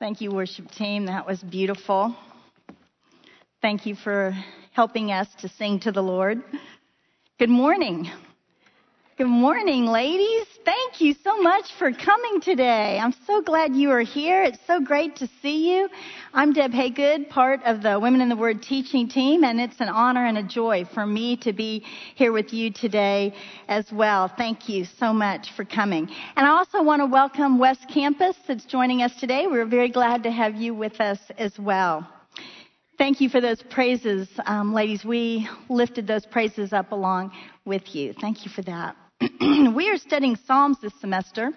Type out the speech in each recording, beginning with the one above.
Thank you, worship team. That was beautiful. Thank you for helping us to sing to the Lord. Good morning. Good morning, ladies. Thank you so much for coming today. I'm so glad you are here. It's so great to see you. I'm Deb Haygood, part of the Women in the Word teaching team, and it's an honor and a joy for me to be here with you today as well. Thank you so much for coming. And I also want to welcome West Campus that's joining us today. We're very glad to have you with us as well. Thank you for those praises, um, ladies. We lifted those praises up along with you. Thank you for that. we are studying Psalms this semester,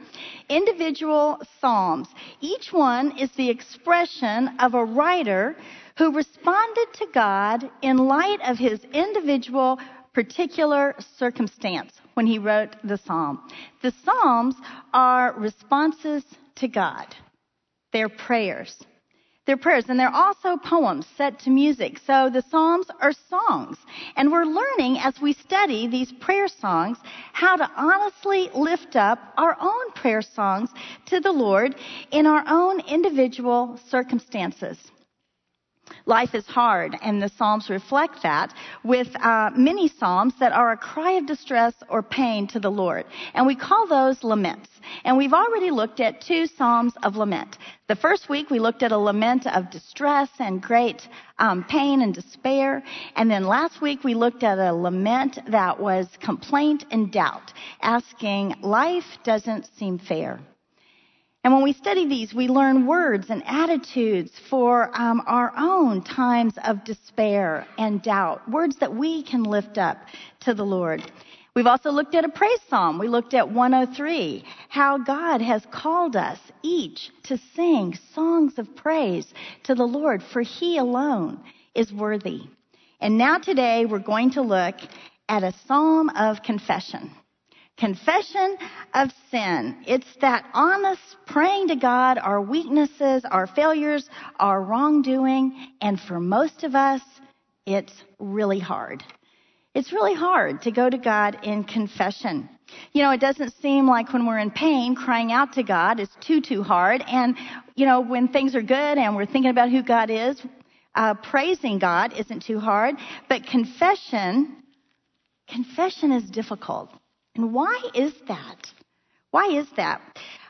individual Psalms. Each one is the expression of a writer who responded to God in light of his individual particular circumstance when he wrote the Psalm. The Psalms are responses to God. They're prayers. They're prayers and they're also poems set to music. So the Psalms are songs. And we're learning as we study these prayer songs how to honestly lift up our own prayer songs to the Lord in our own individual circumstances. Life is hard, and the Psalms reflect that with uh, many Psalms that are a cry of distress or pain to the Lord. And we call those laments. And we've already looked at two Psalms of lament. The first week we looked at a lament of distress and great um, pain and despair. And then last week we looked at a lament that was complaint and doubt, asking, life doesn't seem fair. And when we study these, we learn words and attitudes for um, our own times of despair and doubt, words that we can lift up to the Lord. We've also looked at a praise psalm. We looked at 103, how God has called us each to sing songs of praise to the Lord, for He alone is worthy. And now today we're going to look at a psalm of confession. Confession of sin. It's that honest praying to God our weaknesses, our failures, our wrongdoing, and for most of us, it's really hard. It's really hard to go to God in confession. You know, it doesn't seem like when we're in pain, crying out to God is too, too hard. And, you know, when things are good and we're thinking about who God is, uh, praising God isn't too hard. But confession, confession is difficult. And why is that? Why is that?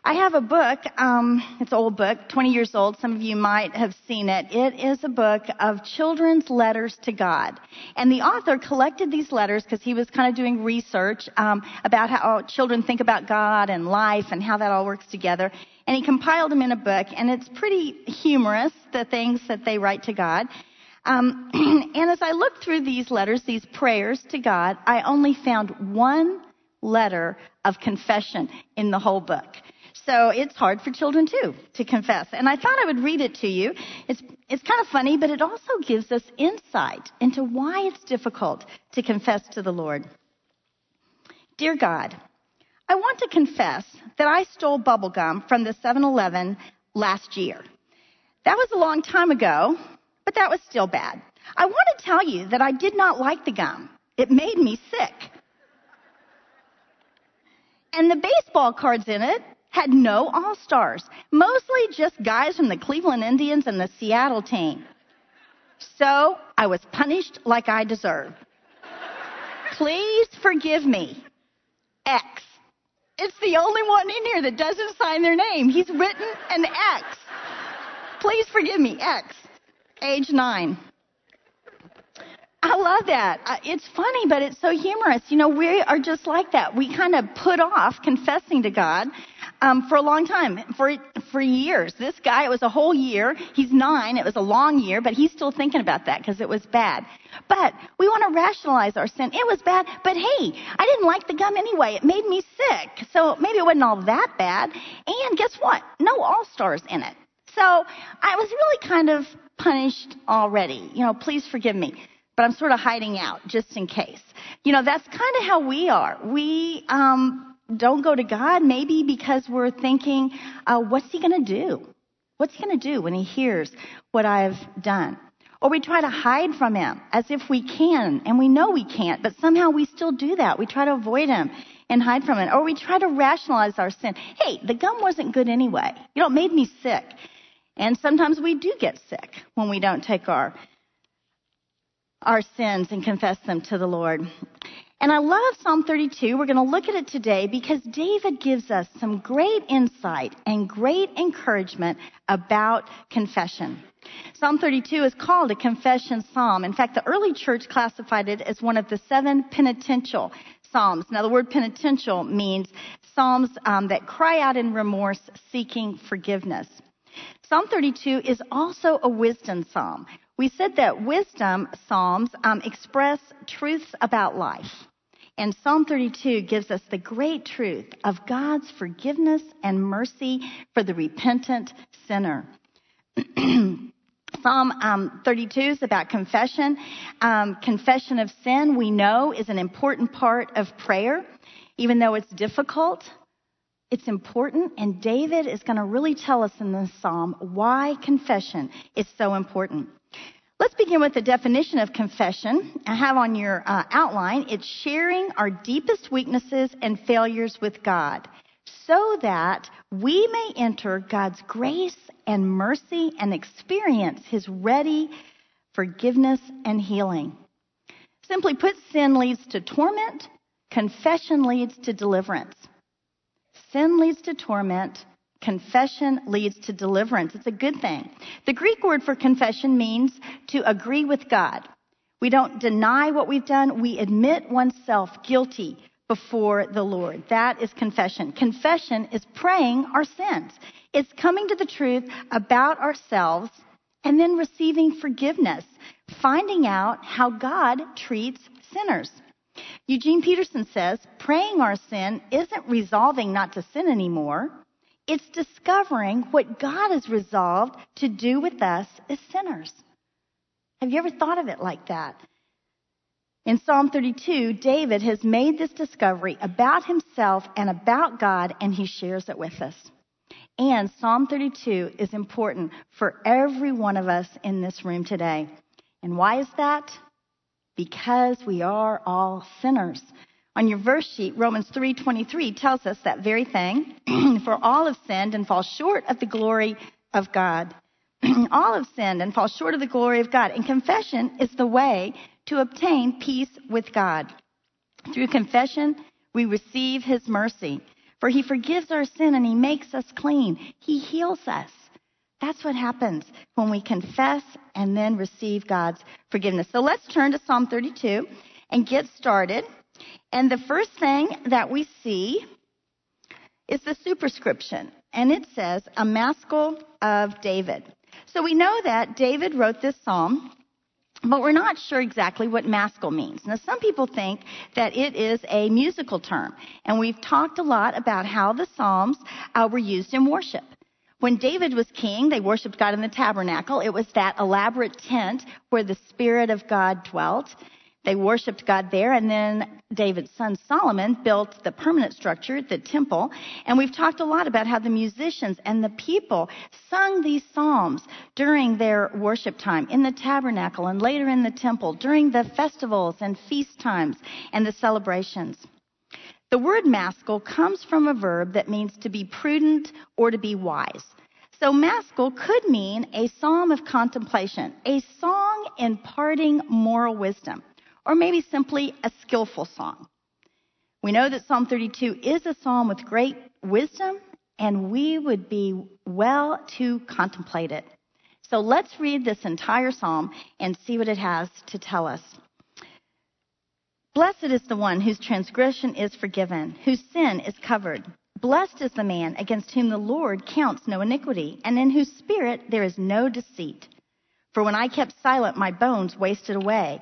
I have a book, um, it's an old book, 20 years old. Some of you might have seen it. It is a book of children's letters to God. And the author collected these letters because he was kind of doing research um, about how children think about God and life and how that all works together. And he compiled them in a book, and it's pretty humorous, the things that they write to God. Um, and as I looked through these letters, these prayers to God, I only found one letter of confession in the whole book. So it's hard for children too to confess. And I thought I would read it to you. It's, it's kind of funny, but it also gives us insight into why it's difficult to confess to the Lord. Dear God, I want to confess that I stole bubblegum from the 7-Eleven last year. That was a long time ago, but that was still bad. I want to tell you that I did not like the gum. It made me sick. And the baseball cards in it had no all stars, mostly just guys from the Cleveland Indians and the Seattle team. So I was punished like I deserve. Please forgive me. X. It's the only one in here that doesn't sign their name. He's written an X. Please forgive me. X. Age nine. I love that. It's funny, but it's so humorous. You know, we are just like that. We kind of put off confessing to God um, for a long time, for for years. This guy, it was a whole year. He's nine. It was a long year, but he's still thinking about that because it was bad. But we want to rationalize our sin. It was bad, but hey, I didn't like the gum anyway. It made me sick, so maybe it wasn't all that bad. And guess what? No all stars in it. So I was really kind of punished already. You know, please forgive me but I'm sort of hiding out just in case. You know, that's kind of how we are. We um, don't go to God maybe because we're thinking, uh, what's he going to do? What's he going to do when he hears what I've done? Or we try to hide from him as if we can, and we know we can't, but somehow we still do that. We try to avoid him and hide from it. Or we try to rationalize our sin. Hey, the gum wasn't good anyway. You know, it made me sick. And sometimes we do get sick when we don't take our our sins and confess them to the Lord. And I love Psalm 32. We're going to look at it today because David gives us some great insight and great encouragement about confession. Psalm 32 is called a confession psalm. In fact, the early church classified it as one of the seven penitential psalms. Now, the word penitential means psalms um, that cry out in remorse, seeking forgiveness. Psalm 32 is also a wisdom psalm. We said that wisdom psalms um, express truths about life. And Psalm 32 gives us the great truth of God's forgiveness and mercy for the repentant sinner. Psalm um, 32 is about confession. Um, confession of sin, we know, is an important part of prayer. Even though it's difficult, it's important. And David is going to really tell us in this psalm why confession is so important. Let's begin with the definition of confession. I have on your uh, outline, it's sharing our deepest weaknesses and failures with God so that we may enter God's grace and mercy and experience His ready forgiveness and healing. Simply put, sin leads to torment, confession leads to deliverance. Sin leads to torment, confession leads to deliverance. It's a good thing. The Greek word for confession means to agree with God. We don't deny what we've done, we admit oneself guilty before the Lord. That is confession. Confession is praying our sins. It's coming to the truth about ourselves and then receiving forgiveness, finding out how God treats sinners. Eugene Peterson says praying our sin isn't resolving not to sin anymore. It's discovering what God has resolved to do with us as sinners. Have you ever thought of it like that? In Psalm 32, David has made this discovery about himself and about God, and he shares it with us. And Psalm 32 is important for every one of us in this room today. And why is that? Because we are all sinners. On your verse sheet, Romans 3:23 tells us that very thing. For all have sinned and fall short of the glory of God. all have sinned and fall short of the glory of God. And confession is the way to obtain peace with God. Through confession, we receive his mercy. For he forgives our sin and he makes us clean. He heals us. That's what happens when we confess and then receive God's forgiveness. So let's turn to Psalm 32 and get started. And the first thing that we see is the superscription, and it says, A Maskil of David. So we know that David wrote this psalm, but we're not sure exactly what maskil means. Now, some people think that it is a musical term, and we've talked a lot about how the psalms uh, were used in worship. When David was king, they worshiped God in the tabernacle. It was that elaborate tent where the Spirit of God dwelt. They worshiped God there, and then David's son Solomon built the permanent structure, the temple. And we've talked a lot about how the musicians and the people sung these psalms during their worship time in the tabernacle and later in the temple, during the festivals and feast times and the celebrations. The word maskil comes from a verb that means to be prudent or to be wise. So maskil could mean a psalm of contemplation, a song imparting moral wisdom or maybe simply a skillful song. We know that Psalm 32 is a psalm with great wisdom, and we would be well to contemplate it. So let's read this entire psalm and see what it has to tell us. Blessed is the one whose transgression is forgiven, whose sin is covered. Blessed is the man against whom the Lord counts no iniquity, and in whose spirit there is no deceit. For when I kept silent, my bones wasted away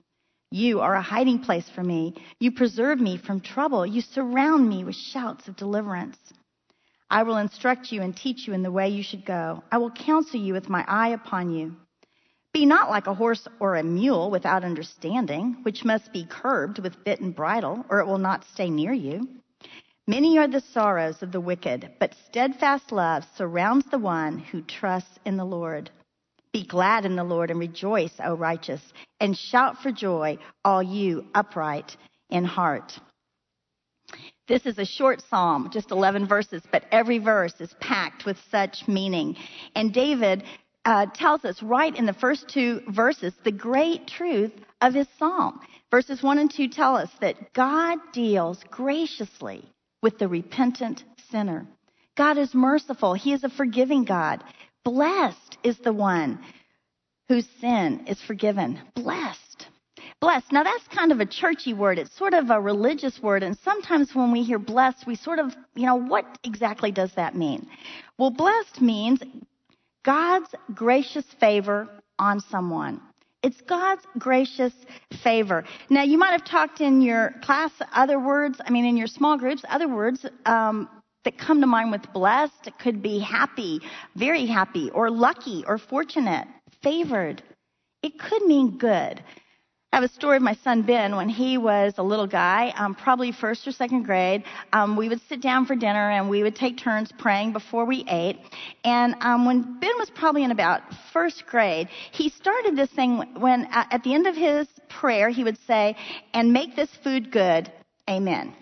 You are a hiding place for me. You preserve me from trouble. You surround me with shouts of deliverance. I will instruct you and teach you in the way you should go. I will counsel you with my eye upon you. Be not like a horse or a mule without understanding, which must be curbed with bit and bridle, or it will not stay near you. Many are the sorrows of the wicked, but steadfast love surrounds the one who trusts in the Lord. Be glad in the Lord and rejoice, O righteous, and shout for joy, all you upright in heart. This is a short psalm, just 11 verses, but every verse is packed with such meaning. And David uh, tells us right in the first two verses the great truth of his psalm. Verses 1 and 2 tell us that God deals graciously with the repentant sinner. God is merciful. He is a forgiving God. Blessed is the one whose sin is forgiven. Blessed. Blessed. Now that's kind of a churchy word. It's sort of a religious word. And sometimes when we hear blessed, we sort of, you know, what exactly does that mean? Well, blessed means God's gracious favor on someone. It's God's gracious favor. Now, you might have talked in your class other words, I mean, in your small groups, other words um, that come to mind with blessed. Could be happy, very happy, or lucky, or fortunate, favored. It could mean good. I have a story of my son Ben when he was a little guy, um, probably first or second grade. Um, we would sit down for dinner and we would take turns praying before we ate. And um, when Ben was probably in about first grade, he started this thing when uh, at the end of his prayer he would say, "And make this food good, Amen."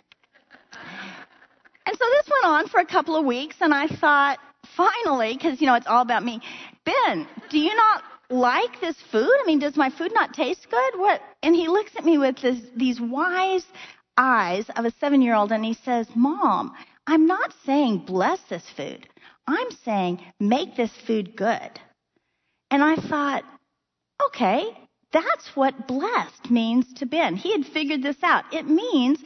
And so this went on for a couple of weeks, and I thought, finally, because you know it's all about me. Ben, do you not like this food? I mean, does my food not taste good? What? And he looks at me with this, these wise eyes of a seven year old and he says, Mom, I'm not saying bless this food. I'm saying make this food good. And I thought, okay, that's what blessed means to Ben. He had figured this out. It means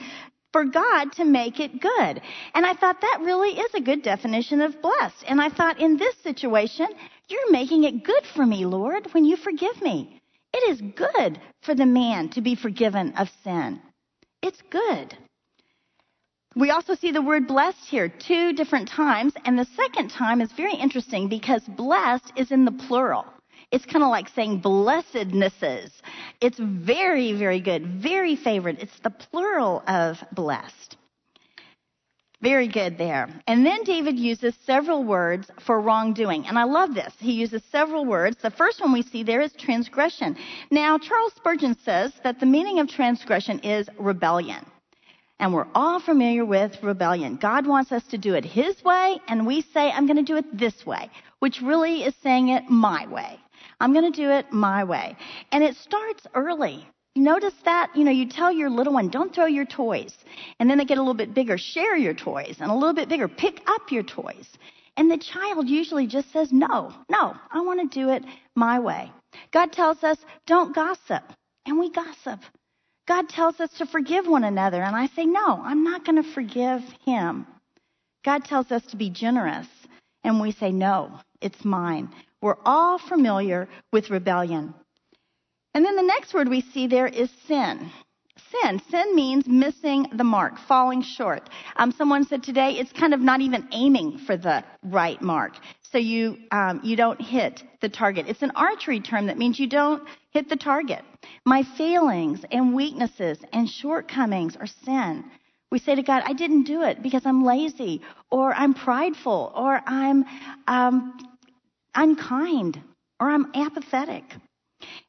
for God to make it good. And I thought that really is a good definition of blessed. And I thought in this situation, you're making it good for me, Lord, when you forgive me. It is good for the man to be forgiven of sin. It's good. We also see the word blessed here two different times, and the second time is very interesting because blessed is in the plural. It's kind of like saying blessednesses. It's very, very good, very favored. It's the plural of blessed. Very good there. And then David uses several words for wrongdoing. And I love this. He uses several words. The first one we see there is transgression. Now, Charles Spurgeon says that the meaning of transgression is rebellion. And we're all familiar with rebellion. God wants us to do it His way, and we say, I'm going to do it this way, which really is saying it my way. I'm going to do it my way. And it starts early. Notice that, you know, you tell your little one, don't throw your toys. And then they get a little bit bigger, share your toys. And a little bit bigger, pick up your toys. And the child usually just says, no, no, I want to do it my way. God tells us, don't gossip. And we gossip. God tells us to forgive one another. And I say, no, I'm not going to forgive him. God tells us to be generous. And we say, no, it's mine. We're all familiar with rebellion. And then the next word we see there is sin. Sin. Sin means missing the mark, falling short. Um, someone said today it's kind of not even aiming for the right mark. So you, um, you don't hit the target. It's an archery term that means you don't hit the target. My failings and weaknesses and shortcomings are sin. We say to God, I didn't do it because I'm lazy or I'm prideful or I'm um, unkind or I'm apathetic.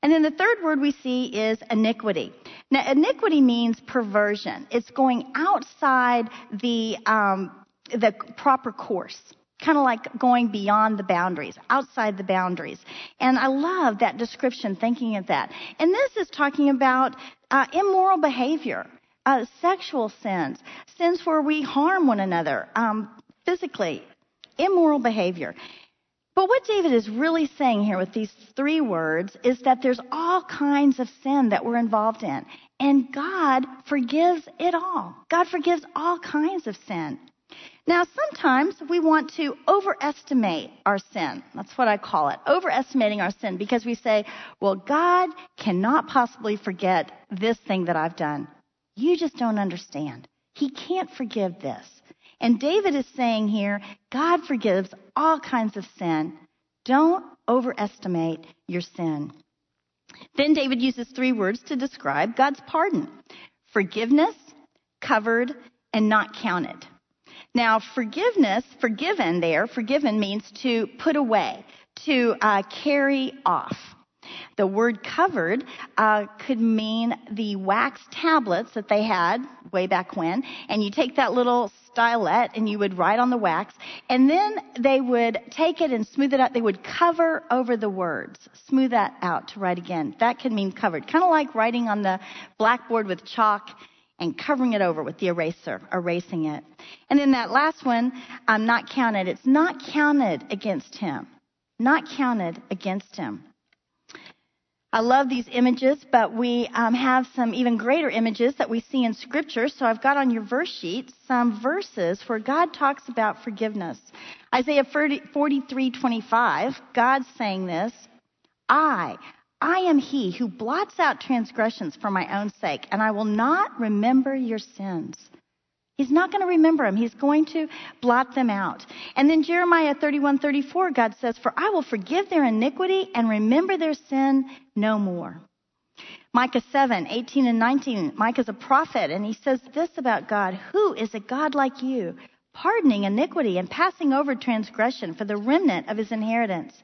And then the third word we see is iniquity. Now, iniquity means perversion. It's going outside the, um, the proper course. Kind of like going beyond the boundaries, outside the boundaries. And I love that description, thinking of that. And this is talking about uh, immoral behavior, uh, sexual sins, sins where we harm one another um, physically, immoral behavior. But what David is really saying here with these three words is that there's all kinds of sin that we're involved in. And God forgives it all. God forgives all kinds of sin. Now, sometimes we want to overestimate our sin. That's what I call it. Overestimating our sin because we say, well, God cannot possibly forget this thing that I've done. You just don't understand. He can't forgive this. And David is saying here, God forgives all kinds of sin. Don't overestimate your sin. Then David uses three words to describe God's pardon forgiveness, covered, and not counted. Now, forgiveness, forgiven there, forgiven means to put away, to uh, carry off. The word covered uh, could mean the wax tablets that they had way back when, and you take that little stylet and you would write on the wax, and then they would take it and smooth it out. They would cover over the words, smooth that out to write again. That could mean covered, kind of like writing on the blackboard with chalk and covering it over with the eraser, erasing it. And then that last one, um, not counted. It's not counted against him. Not counted against him. I love these images, but we um, have some even greater images that we see in Scripture. So I've got on your verse sheet some verses where God talks about forgiveness. Isaiah 43:25, God's saying this, I, I am he who blots out transgressions for my own sake, and I will not remember your sins. He's not going to remember them. He's going to blot them out. And then Jeremiah 31, 34, God says, For I will forgive their iniquity and remember their sin no more. Micah 7, 18 and 19. Micah's a prophet, and he says this about God Who is a God like you, pardoning iniquity and passing over transgression for the remnant of his inheritance?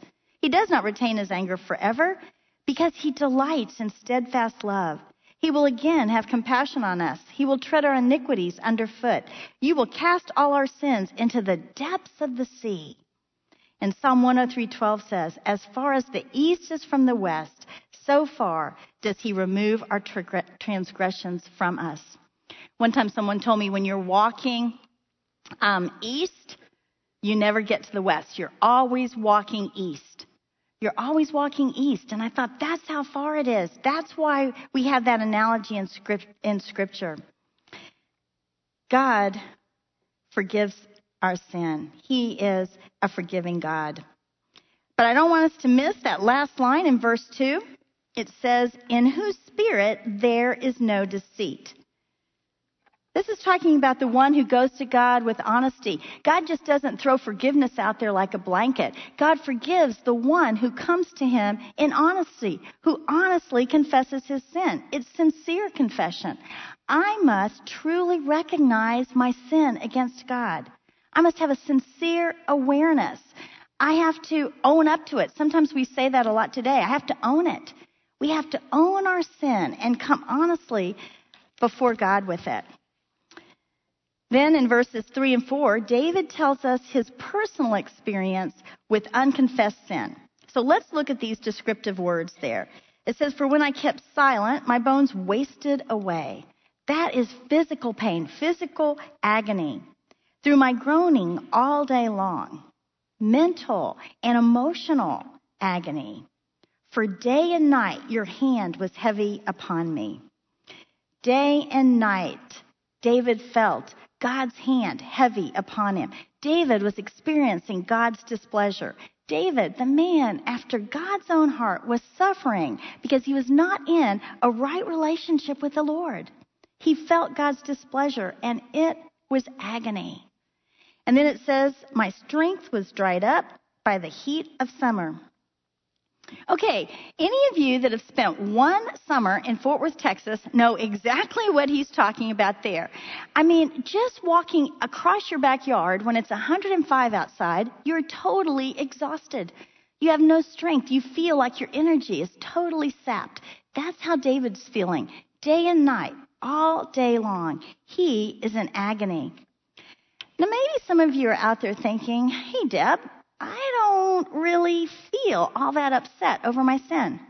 He does not retain his anger forever because he delights in steadfast love. He will again have compassion on us. He will tread our iniquities underfoot. You will cast all our sins into the depths of the sea. And Psalm 103:12 says, "As far as the east is from the west, so far does he remove our transgressions from us." One time someone told me when you're walking um, east, you never get to the west. You're always walking east. You're always walking east. And I thought, that's how far it is. That's why we have that analogy in, script, in Scripture. God forgives our sin, He is a forgiving God. But I don't want us to miss that last line in verse 2. It says, In whose spirit there is no deceit. This is talking about the one who goes to God with honesty. God just doesn't throw forgiveness out there like a blanket. God forgives the one who comes to him in honesty, who honestly confesses his sin. It's sincere confession. I must truly recognize my sin against God. I must have a sincere awareness. I have to own up to it. Sometimes we say that a lot today. I have to own it. We have to own our sin and come honestly before God with it. Then in verses 3 and 4, David tells us his personal experience with unconfessed sin. So let's look at these descriptive words there. It says, For when I kept silent, my bones wasted away. That is physical pain, physical agony. Through my groaning all day long, mental and emotional agony. For day and night your hand was heavy upon me. Day and night David felt God's hand heavy upon him. David was experiencing God's displeasure. David, the man after God's own heart, was suffering because he was not in a right relationship with the Lord. He felt God's displeasure and it was agony. And then it says, My strength was dried up by the heat of summer. Okay, any of you that have spent one summer in Fort Worth, Texas, know exactly what he's talking about there. I mean, just walking across your backyard when it's 105 outside, you're totally exhausted. You have no strength. You feel like your energy is totally sapped. That's how David's feeling day and night, all day long. He is in agony. Now, maybe some of you are out there thinking, hey, Deb, I don't really feel all that upset over my sin.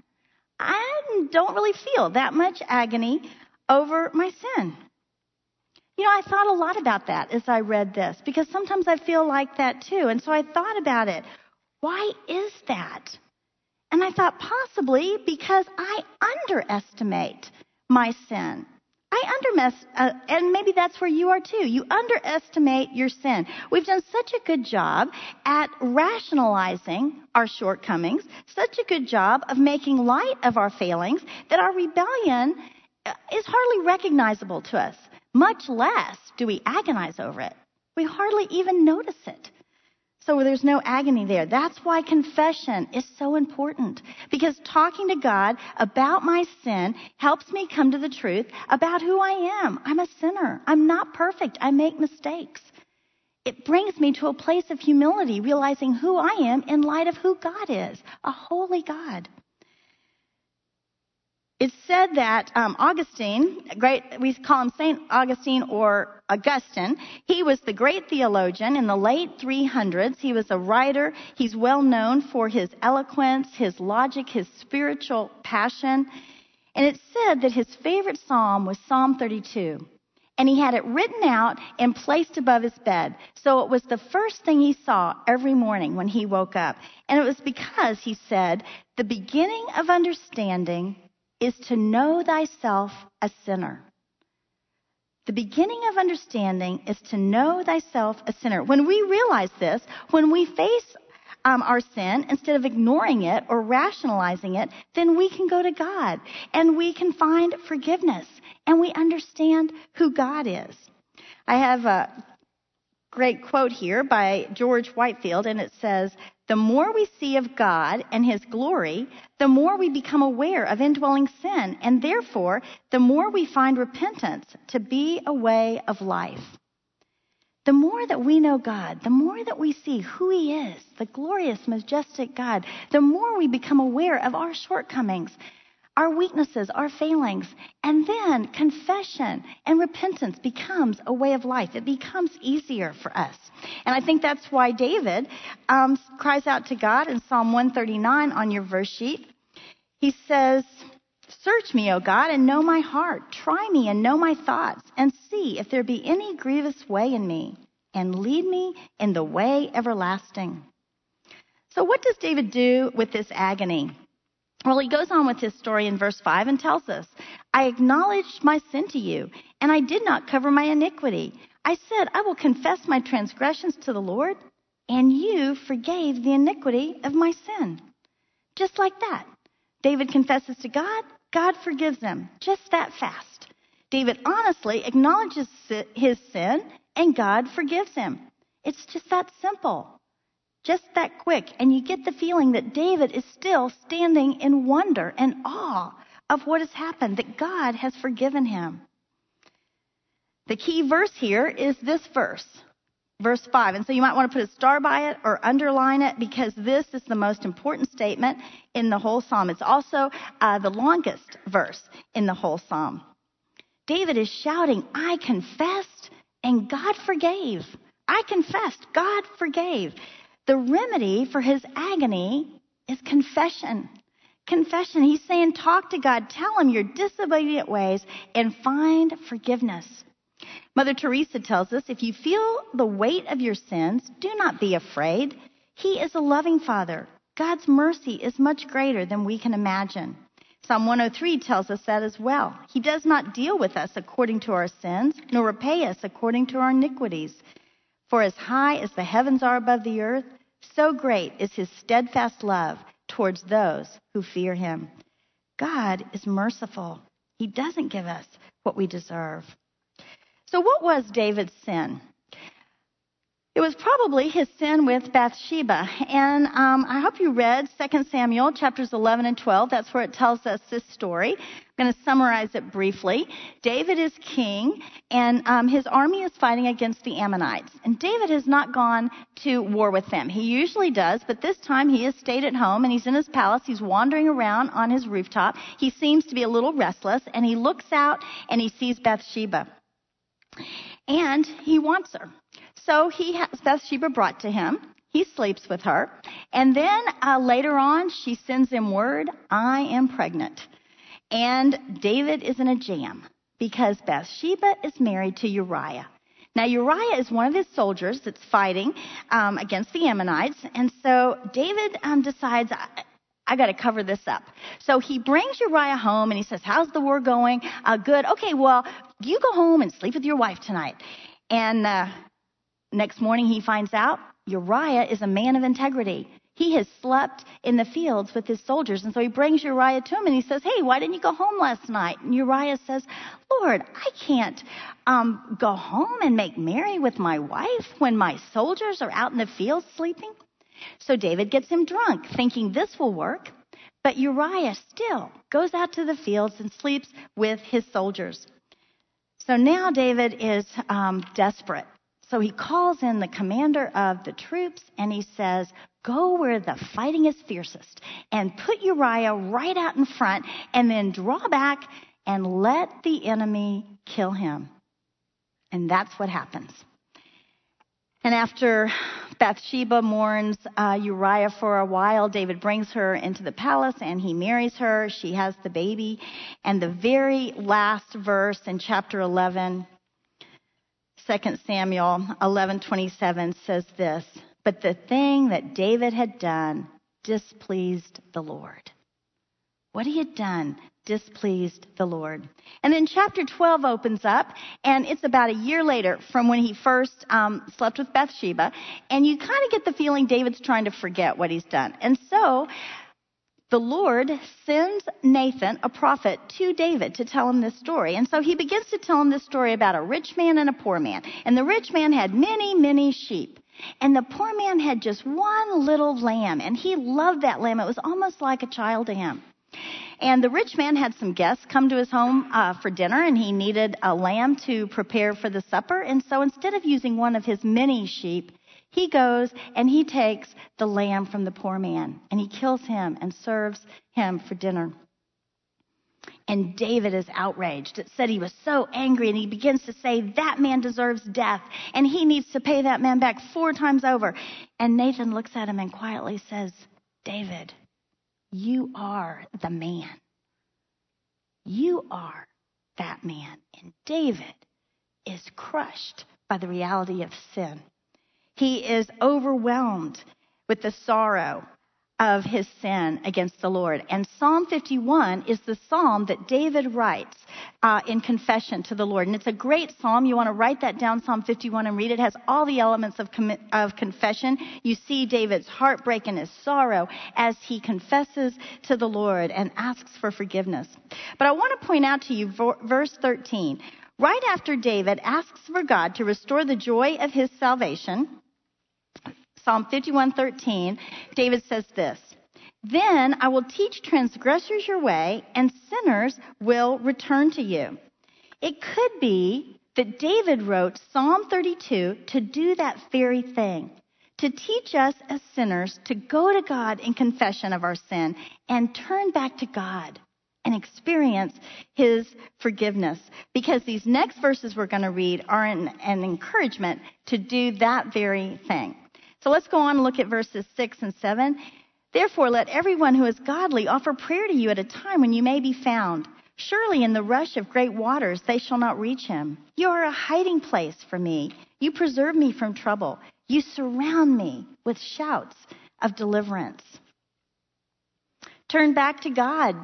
I don't really feel that much agony over my sin. You know, I thought a lot about that as I read this because sometimes I feel like that too. And so I thought about it. Why is that? And I thought possibly because I underestimate my sin. I underestimate, uh, and maybe that's where you are too. You underestimate your sin. We've done such a good job at rationalizing our shortcomings, such a good job of making light of our failings that our rebellion uh, is hardly recognizable to us. Much less do we agonize over it. We hardly even notice it. So there's no agony there. That's why confession is so important. Because talking to God about my sin helps me come to the truth about who I am. I'm a sinner. I'm not perfect. I make mistakes. It brings me to a place of humility, realizing who I am in light of who God is, a holy God. It's said that um, Augustine, great, we call him Saint Augustine or Augustine. He was the great theologian in the late 300s. He was a writer. He's well known for his eloquence, his logic, his spiritual passion. And it's said that his favorite psalm was Psalm 32. And he had it written out and placed above his bed. So it was the first thing he saw every morning when he woke up. And it was because he said, the beginning of understanding is to know thyself a sinner. The beginning of understanding is to know thyself a sinner. When we realize this, when we face um, our sin, instead of ignoring it or rationalizing it, then we can go to God and we can find forgiveness and we understand who God is. I have a great quote here by George Whitefield, and it says, The more we see of God and His glory, the more we become aware of indwelling sin, and therefore, the more we find repentance to be a way of life. The more that we know God, the more that we see who He is, the glorious, majestic God, the more we become aware of our shortcomings our weaknesses, our failings. And then confession and repentance becomes a way of life. It becomes easier for us. And I think that's why David um, cries out to God in Psalm 139 on your verse sheet. He says, Search me, O God, and know my heart. Try me and know my thoughts, and see if there be any grievous way in me, and lead me in the way everlasting. So, what does David do with this agony? Well, he goes on with his story in verse 5 and tells us, I acknowledged my sin to you, and I did not cover my iniquity. I said, I will confess my transgressions to the Lord, and you forgave the iniquity of my sin. Just like that. David confesses to God, God forgives him. Just that fast. David honestly acknowledges his sin, and God forgives him. It's just that simple just that quick, and you get the feeling that David is still standing in wonder and awe of what has happened, that God has forgiven him. The key verse here is this verse, verse 5. And so you might want to put a star by it or underline it because this is the most important statement in the whole psalm. It's also uh, the longest verse in the whole psalm. David is shouting, I confessed and God forgave. I confessed, God forgave. The remedy for his agony is confession. Confession. He's saying, talk to God, tell him your disobedient ways, and find forgiveness. Mother Teresa tells us if you feel the weight of your sins, do not be afraid. He is a loving Father. God's mercy is much greater than we can imagine. Psalm 103 tells us that as well. He does not deal with us according to our sins, nor repay us according to our iniquities. For as high as the heavens are above the earth, so great is his steadfast love towards those who fear him. God is merciful. He doesn't give us what we deserve. So, what was David's sin? It was probably his sin with Bathsheba. And um, I hope you read 2 Samuel chapters 11 and 12. That's where it tells us this story. I'm going to summarize it briefly. David is king, and um, his army is fighting against the Ammonites. And David has not gone to war with them. He usually does, but this time he has stayed at home and he's in his palace. He's wandering around on his rooftop. He seems to be a little restless, and he looks out and he sees Bathsheba. And he wants her. So he has Bathsheba brought to him. He sleeps with her. And then uh, later on, she sends him word, I am pregnant. And David is in a jam because Bathsheba is married to Uriah. Now, Uriah is one of his soldiers that's fighting um, against the Ammonites. And so David um, decides, I, I got to cover this up. So he brings Uriah home and he says, How's the war going? Uh, good. Okay, well, you go home and sleep with your wife tonight. And uh, Next morning, he finds out Uriah is a man of integrity. He has slept in the fields with his soldiers. And so he brings Uriah to him and he says, Hey, why didn't you go home last night? And Uriah says, Lord, I can't um, go home and make merry with my wife when my soldiers are out in the fields sleeping. So David gets him drunk, thinking this will work. But Uriah still goes out to the fields and sleeps with his soldiers. So now David is um, desperate. So he calls in the commander of the troops and he says, Go where the fighting is fiercest and put Uriah right out in front and then draw back and let the enemy kill him. And that's what happens. And after Bathsheba mourns uh, Uriah for a while, David brings her into the palace and he marries her. She has the baby. And the very last verse in chapter 11, 2 Samuel 11:27 says this, but the thing that David had done displeased the Lord. What he had done displeased the Lord. And then chapter 12 opens up, and it's about a year later from when he first um, slept with Bathsheba, and you kind of get the feeling David's trying to forget what he's done. And so the Lord sends Nathan, a prophet, to David to tell him this story. And so he begins to tell him this story about a rich man and a poor man. And the rich man had many, many sheep. And the poor man had just one little lamb, and he loved that lamb. It was almost like a child to him. And the rich man had some guests come to his home uh, for dinner, and he needed a lamb to prepare for the supper. And so instead of using one of his many sheep, he goes and he takes the lamb from the poor man, and he kills him and serves him for dinner. And David is outraged. It said he was so angry, and he begins to say, That man deserves death, and he needs to pay that man back four times over. And Nathan looks at him and quietly says, David, you are the man. You are that man. And David is crushed by the reality of sin. He is overwhelmed with the sorrow of his sin against the Lord. And Psalm 51 is the psalm that David writes uh, in confession to the Lord. And it's a great psalm. You want to write that down, Psalm 51, and read it. It has all the elements of, com- of confession. You see David's heartbreak and his sorrow as he confesses to the Lord and asks for forgiveness. But I want to point out to you verse 13. Right after David asks for God to restore the joy of his salvation, Psalm 51:13, David says this, "Then I will teach transgressors your way, and sinners will return to you." It could be that David wrote Psalm 32 to do that very thing, to teach us as sinners to go to God in confession of our sin and turn back to God and experience his forgiveness. Because these next verses we're going to read are an, an encouragement to do that very thing. So let's go on and look at verses 6 and 7. Therefore, let everyone who is godly offer prayer to you at a time when you may be found. Surely in the rush of great waters they shall not reach him. You are a hiding place for me. You preserve me from trouble. You surround me with shouts of deliverance. Turn back to God,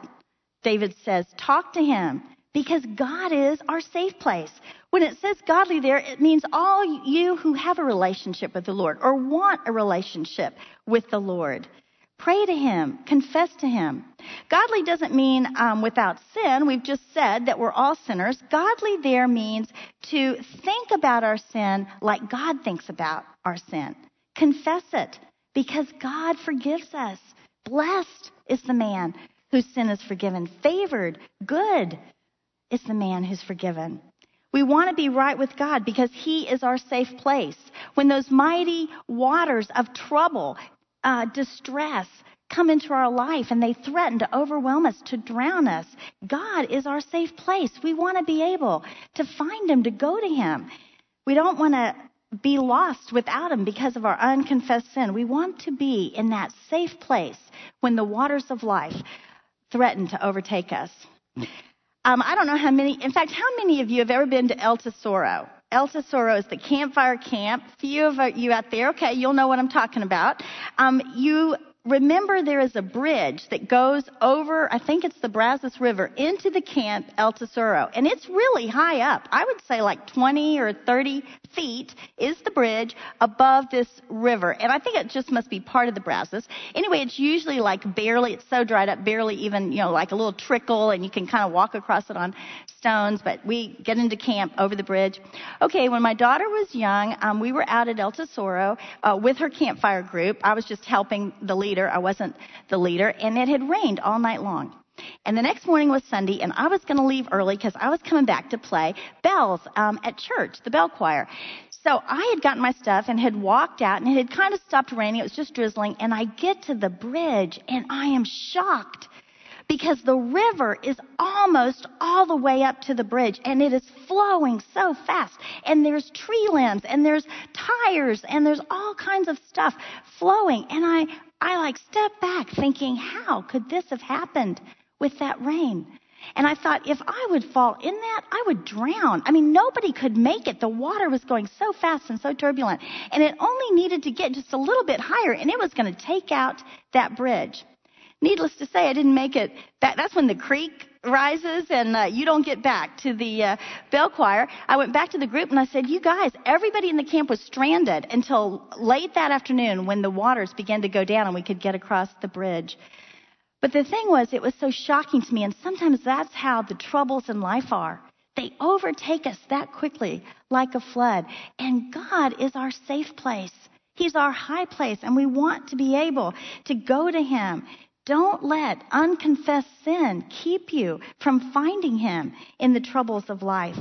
David says. Talk to him because God is our safe place. When it says godly there, it means all you who have a relationship with the Lord or want a relationship with the Lord. Pray to Him, confess to Him. Godly doesn't mean um, without sin. We've just said that we're all sinners. Godly there means to think about our sin like God thinks about our sin. Confess it because God forgives us. Blessed is the man whose sin is forgiven. Favored, good is the man who's forgiven. We want to be right with God because He is our safe place. When those mighty waters of trouble, uh, distress, come into our life and they threaten to overwhelm us, to drown us, God is our safe place. We want to be able to find Him, to go to Him. We don't want to be lost without Him because of our unconfessed sin. We want to be in that safe place when the waters of life threaten to overtake us. Um, I don't know how many, in fact, how many of you have ever been to El Tesoro? El Tesoro is the campfire camp. Few of you out there, okay, you'll know what I'm talking about. Um, you remember there is a bridge that goes over, I think it's the Brazos River, into the camp El Tesoro. And it's really high up. I would say like 20 or 30 feet is the bridge above this river. And I think it just must be part of the Brazos. Anyway, it's usually like barely, it's so dried up, barely even, you know, like a little trickle and you can kind of walk across it on stones. But we get into camp over the bridge. Okay, when my daughter was young, um, we were out at El Tesoro uh, with her campfire group. I was just helping the leader leader. I wasn't the leader. And it had rained all night long. And the next morning was Sunday, and I was going to leave early because I was coming back to play bells um, at church, the bell choir. So I had gotten my stuff and had walked out, and it had kind of stopped raining. It was just drizzling. And I get to the bridge, and I am shocked because the river is almost all the way up to the bridge and it is flowing so fast. And there's tree limbs and there's tires and there's all kinds of stuff flowing. And I, I like stepped back thinking, how could this have happened with that rain? And I thought, if I would fall in that, I would drown. I mean, nobody could make it. The water was going so fast and so turbulent. And it only needed to get just a little bit higher, and it was going to take out that bridge. Needless to say, I didn't make it. That, that's when the creek rises and uh, you don't get back to the uh, bell choir. I went back to the group and I said, You guys, everybody in the camp was stranded until late that afternoon when the waters began to go down and we could get across the bridge. But the thing was, it was so shocking to me, and sometimes that's how the troubles in life are. They overtake us that quickly, like a flood. And God is our safe place. He's our high place, and we want to be able to go to Him don't let unconfessed sin keep you from finding him in the troubles of life.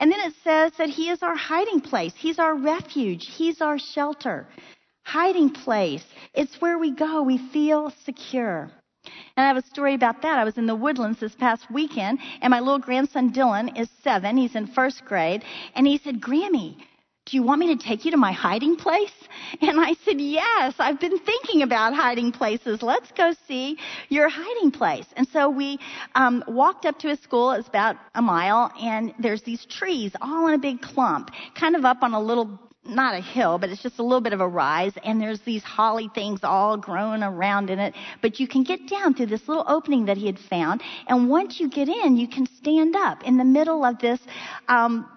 And then it says that he is our hiding place. He's our refuge. He's our shelter. Hiding place. It's where we go. We feel secure. And I have a story about that. I was in the woodlands this past weekend, and my little grandson Dylan is seven. He's in first grade. And he said, Grammy, do you want me to take you to my hiding place? And I said, Yes, I've been thinking about hiding places. Let's go see your hiding place. And so we um, walked up to a school. It's about a mile, and there's these trees all in a big clump, kind of up on a little not a hill, but it's just a little bit of a rise, and there's these holly things all grown around in it. But you can get down through this little opening that he had found, and once you get in, you can stand up in the middle of this um,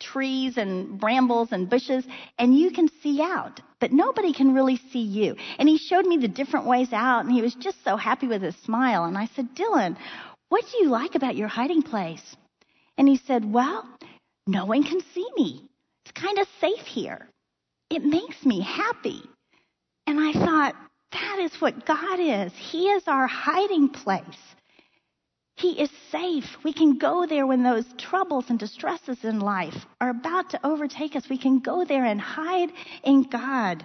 trees and brambles and bushes, and you can see out, but nobody can really see you. And he showed me the different ways out, and he was just so happy with his smile. And I said, Dylan, what do you like about your hiding place? And he said, Well, no one can see me. It's kind of safe here. It makes me happy. And I thought, that is what God is. He is our hiding place. He is safe. We can go there when those troubles and distresses in life are about to overtake us. We can go there and hide in God.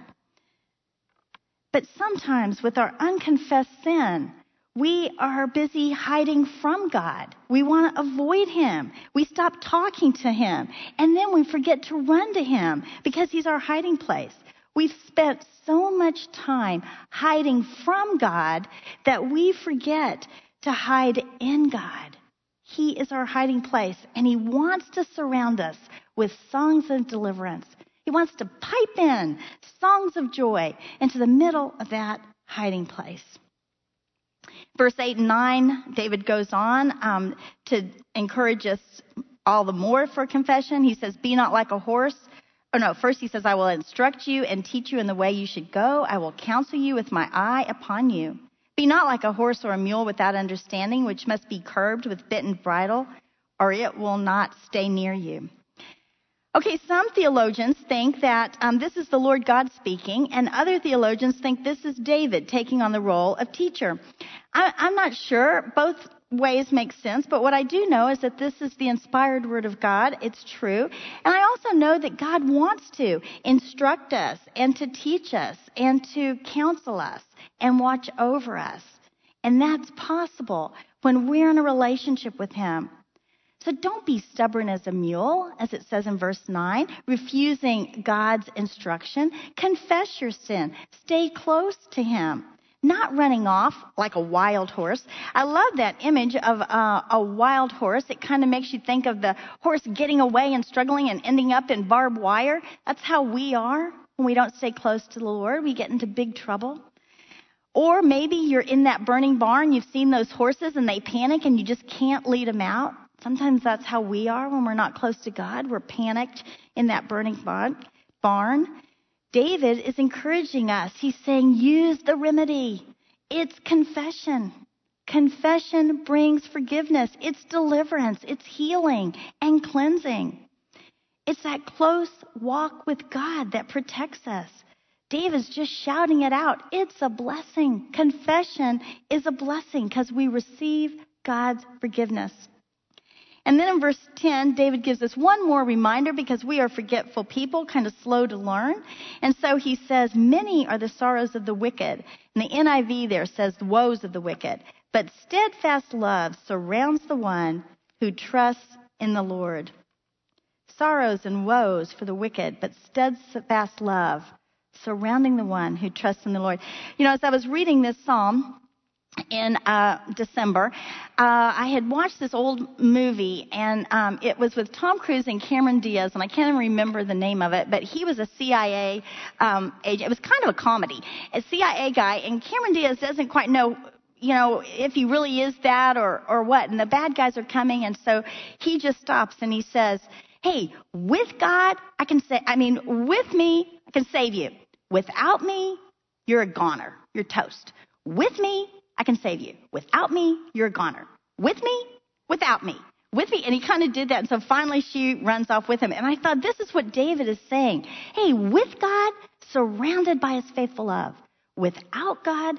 But sometimes with our unconfessed sin, we are busy hiding from God. We want to avoid Him. We stop talking to Him. And then we forget to run to Him because He's our hiding place. We've spent so much time hiding from God that we forget to hide in God. He is our hiding place, and He wants to surround us with songs of deliverance. He wants to pipe in songs of joy into the middle of that hiding place. Verse 8 and 9, David goes on um, to encourage us all the more for confession. He says, Be not like a horse. Oh, no, first he says, I will instruct you and teach you in the way you should go. I will counsel you with my eye upon you. Be not like a horse or a mule without understanding, which must be curbed with bit and bridle, or it will not stay near you. Okay, some theologians think that um, this is the Lord God speaking, and other theologians think this is David taking on the role of teacher. I, I'm not sure. Both ways make sense, but what I do know is that this is the inspired word of God. It's true. And I also know that God wants to instruct us and to teach us and to counsel us and watch over us. And that's possible when we're in a relationship with Him. So don't be stubborn as a mule, as it says in verse 9, refusing God's instruction. Confess your sin. Stay close to Him not running off like a wild horse. I love that image of uh, a wild horse. It kind of makes you think of the horse getting away and struggling and ending up in barbed wire. That's how we are when we don't stay close to the Lord. We get into big trouble. Or maybe you're in that burning barn, you've seen those horses and they panic and you just can't lead them out. Sometimes that's how we are when we're not close to God. We're panicked in that burning barn. David is encouraging us. He's saying, use the remedy. It's confession. Confession brings forgiveness. It's deliverance. It's healing and cleansing. It's that close walk with God that protects us. David's just shouting it out. It's a blessing. Confession is a blessing because we receive God's forgiveness. And then in verse 10, David gives us one more reminder because we are forgetful people, kind of slow to learn. And so he says, Many are the sorrows of the wicked. And the NIV there says, the woes of the wicked. But steadfast love surrounds the one who trusts in the Lord. Sorrows and woes for the wicked, but steadfast love surrounding the one who trusts in the Lord. You know, as I was reading this psalm, in uh, December, uh, I had watched this old movie, and um, it was with Tom Cruise and Cameron Diaz, and I can't even remember the name of it, but he was a CIA um, agent. It was kind of a comedy, a CIA guy, and Cameron Diaz doesn't quite know. You know, if he really is that or, or what. And the bad guys are coming, and so he just stops and he says, Hey, with God, I can say, I mean, with me, I can save you. Without me, you're a goner. You're toast. With me, I can save you. Without me, you're a goner. With me, without me. With me. And he kind of did that. And so finally she runs off with him. And I thought, this is what David is saying. Hey, with God, surrounded by his faithful love. Without God,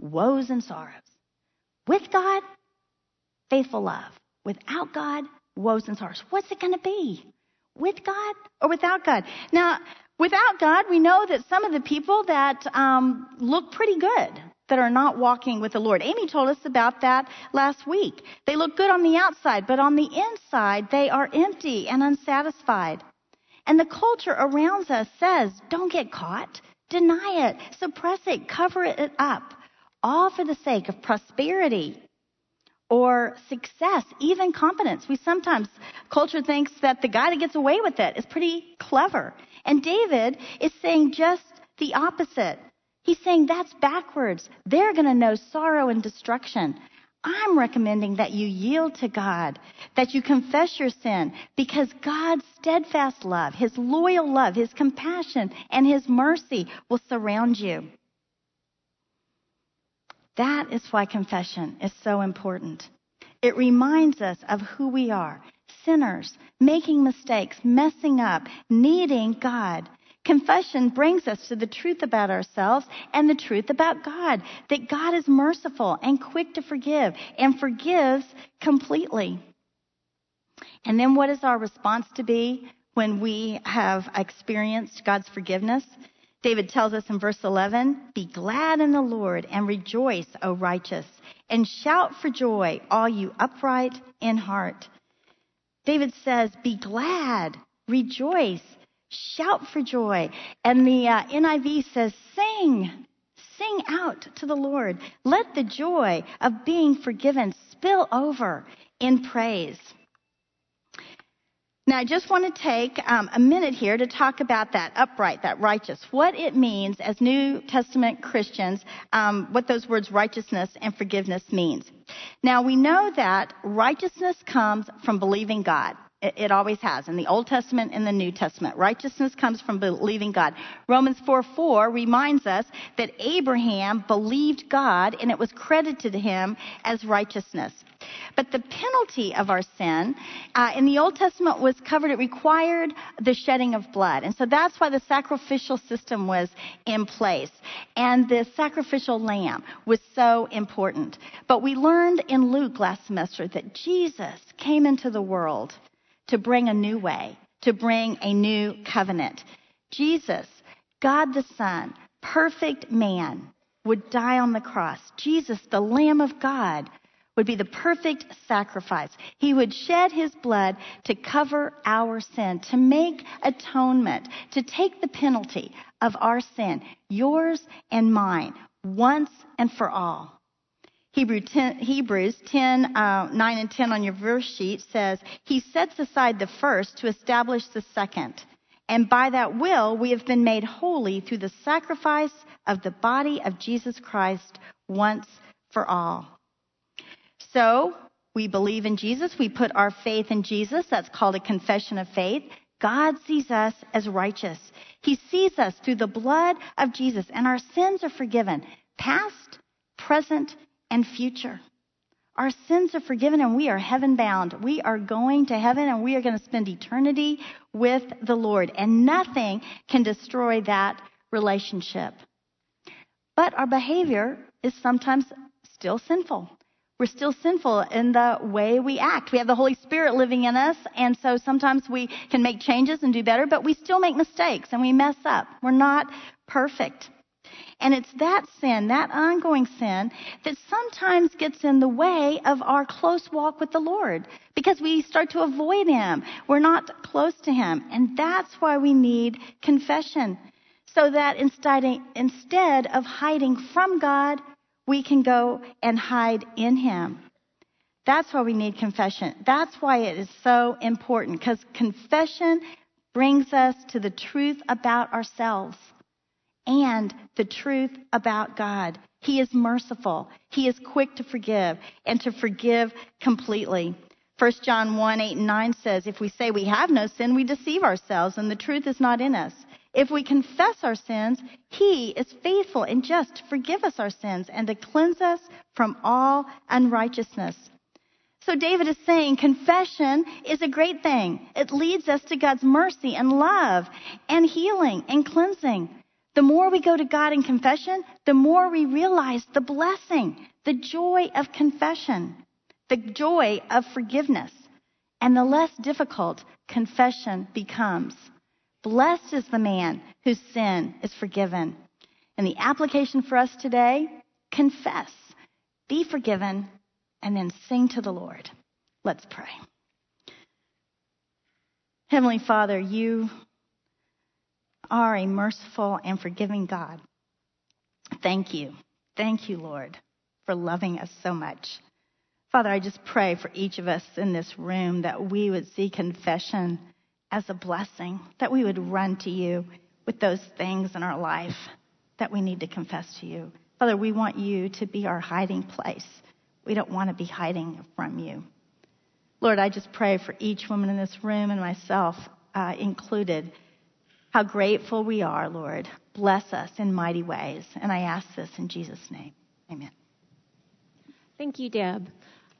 woes and sorrows. With God, faithful love. Without God, woes and sorrows. What's it going to be? With God or without God? Now, without God, we know that some of the people that um, look pretty good that are not walking with the Lord. Amy told us about that last week. They look good on the outside, but on the inside, they are empty and unsatisfied. And the culture around us says, don't get caught, deny it, suppress it, cover it up, all for the sake of prosperity or success, even competence. We sometimes, culture thinks that the guy that gets away with it is pretty clever. And David is saying just the opposite. He's saying that's backwards. They're going to know sorrow and destruction. I'm recommending that you yield to God, that you confess your sin, because God's steadfast love, His loyal love, His compassion, and His mercy will surround you. That is why confession is so important. It reminds us of who we are sinners, making mistakes, messing up, needing God. Confession brings us to the truth about ourselves and the truth about God that God is merciful and quick to forgive and forgives completely. And then what is our response to be when we have experienced God's forgiveness? David tells us in verse 11, Be glad in the Lord and rejoice, O righteous, and shout for joy, all you upright in heart. David says, Be glad, rejoice. Shout for joy. And the uh, NIV says, sing. Sing out to the Lord. Let the joy of being forgiven spill over in praise. Now, I just want to take um, a minute here to talk about that upright, that righteous, what it means as New Testament Christians, um, what those words righteousness and forgiveness means. Now, we know that righteousness comes from believing God. It, always has in the Old Testament and the New Testament. Righteousness comes from believing God. Romans 4 4 reminds us that Abraham believed God and it was credited to him as righteousness. But the penalty of our sin uh, in the Old Testament was covered. It required the shedding of blood. And so that's why the sacrificial system was in place. And the sacrificial lamb was so important. But we learned in Luke last semester that Jesus came into the world to bring a new way, to bring a new covenant. Jesus, God the Son, perfect man, would die on the cross. Jesus, the Lamb of God, would be the perfect sacrifice. He would shed his blood to cover our sin, to make atonement, to take the penalty of our sin, yours and mine, once and for all. Hebrew 10, Hebrews 10, uh, 9 and 10 on your verse sheet says, He sets aside the first to establish the second, And by that will, we have been made holy through the sacrifice of the body of Jesus Christ once for all. So, we believe in Jesus. We put our faith in Jesus. That's called a confession of faith. God sees us as righteous. He sees us through the blood of Jesus, and our sins are forgiven, past, present, and future. Our sins are forgiven and we are heaven bound. We are going to heaven and we are going to spend eternity with the Lord. And nothing can destroy that relationship. But our behavior is sometimes still sinful. We're still sinful in the way we act. We have the Holy Spirit living in us, and so sometimes we can make changes and do better, but we still make mistakes and we mess up. We're not perfect. And it's that sin, that ongoing sin, that sometimes gets in the way of our close walk with the Lord because we start to avoid Him. We're not close to Him. And that's why we need confession. So that instead, of hiding from God, we can go and hide in Him. That's why we need confession. That's why it is so important because confession brings us to the truth about ourselves and the truth about God. He is merciful. He is quick to forgive and to forgive completely. 1 John 1 8 and 9 says, If we say we have no sin, we deceive ourselves, and the truth is not in us. If we confess our sins, He is faithful and just to forgive us our sins and to cleanse us from all unrighteousness. So David is saying confession is a great thing. It leads us to God's mercy and love and healing and cleansing. The more we go to God in confession, the more we realize the blessing, the joy of confession, the joy of forgiveness, and the less difficult confession becomes. Blessed is the man whose sin is forgiven. And the application for us today confess, be forgiven, and then sing to the Lord. Let's pray. Heavenly Father, you are a merciful and forgiving God. Thank you. Thank you, Lord, for loving us so much. Father, I just pray for each of us in this room that we would see confession as a blessing, that we would run to you with those things in our life that we need to confess to you. Father, we want you to be our hiding place. We don't want to be hiding from you. Lord, I just pray for each woman in this room and myself uh, included how grateful we are, Lord. Bless us in mighty ways. And I ask this in Jesus' name. Amen. Thank you, Deb.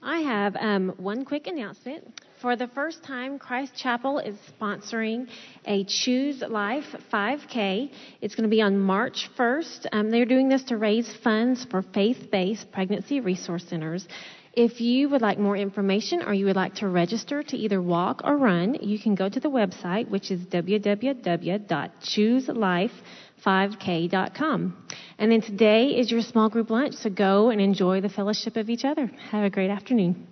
I have um, one quick announcement. For the first time, Christ Chapel is sponsoring a Choose Life 5K. It's going to be on March 1st. Um, they're doing this to raise funds for faith based pregnancy resource centers. If you would like more information or you would like to register to either walk or run, you can go to the website, which is www.chooselife5k.com. And then today is your small group lunch, so go and enjoy the fellowship of each other. Have a great afternoon.